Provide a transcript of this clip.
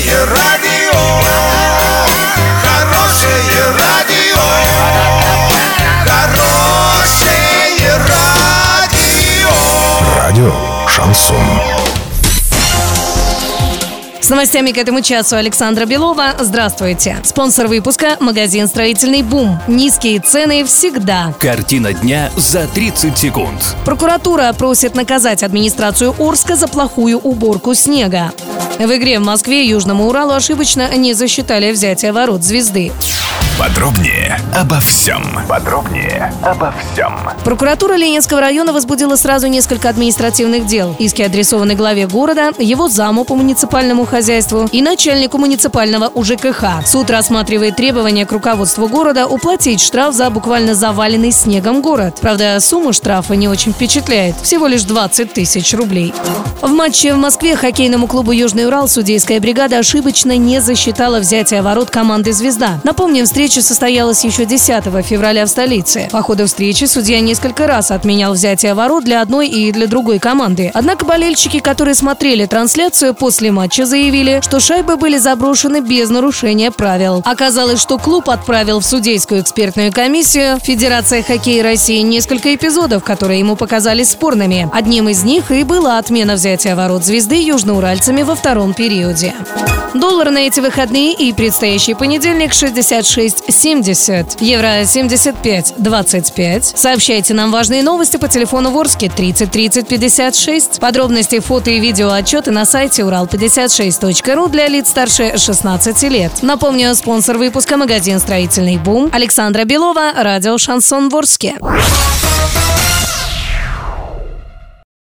Хорошее радио, хорошее радио, хорошее радио. Радио Шансон. С новостями к этому часу Александра Белова. Здравствуйте. Спонсор выпуска – магазин «Строительный бум». Низкие цены всегда. Картина дня за 30 секунд. Прокуратура просит наказать администрацию Орска за плохую уборку снега. В игре в Москве Южному Уралу ошибочно не засчитали взятие ворот звезды. Подробнее обо всем. Подробнее обо всем. Прокуратура Ленинского района возбудила сразу несколько административных дел. Иски адресованы главе города, его заму по муниципальному хозяйству и начальнику муниципального УЖКХ. Суд рассматривает требования к руководству города уплатить штраф за буквально заваленный снегом город. Правда, сумма штрафа не очень впечатляет. Всего лишь 20 тысяч рублей. В матче в Москве хоккейному клубу «Южный Урал» судейская бригада ошибочно не засчитала взятие ворот команды «Звезда». Напомним, встреча состоялась еще 10 февраля в столице. По ходу встречи судья несколько раз отменял взятие ворот для одной и для другой команды. Однако болельщики, которые смотрели трансляцию после матча, заявили, что шайбы были заброшены без нарушения правил. Оказалось, что клуб отправил в судейскую экспертную комиссию Федерация хоккея России несколько эпизодов, которые ему показались спорными. Одним из них и была отмена взятия ворот звезды южноуральцами во втором периоде. Доллар на эти выходные и предстоящий понедельник 66.70. Евро 75.25. Сообщайте нам важные новости по телефону Ворске 30 30 56. Подробности, фото и видео отчеты на сайте урал56.ру для лиц старше 16 лет. Напомню, спонсор выпуска магазин «Строительный бум» Александра Белова, радио «Шансон Ворске».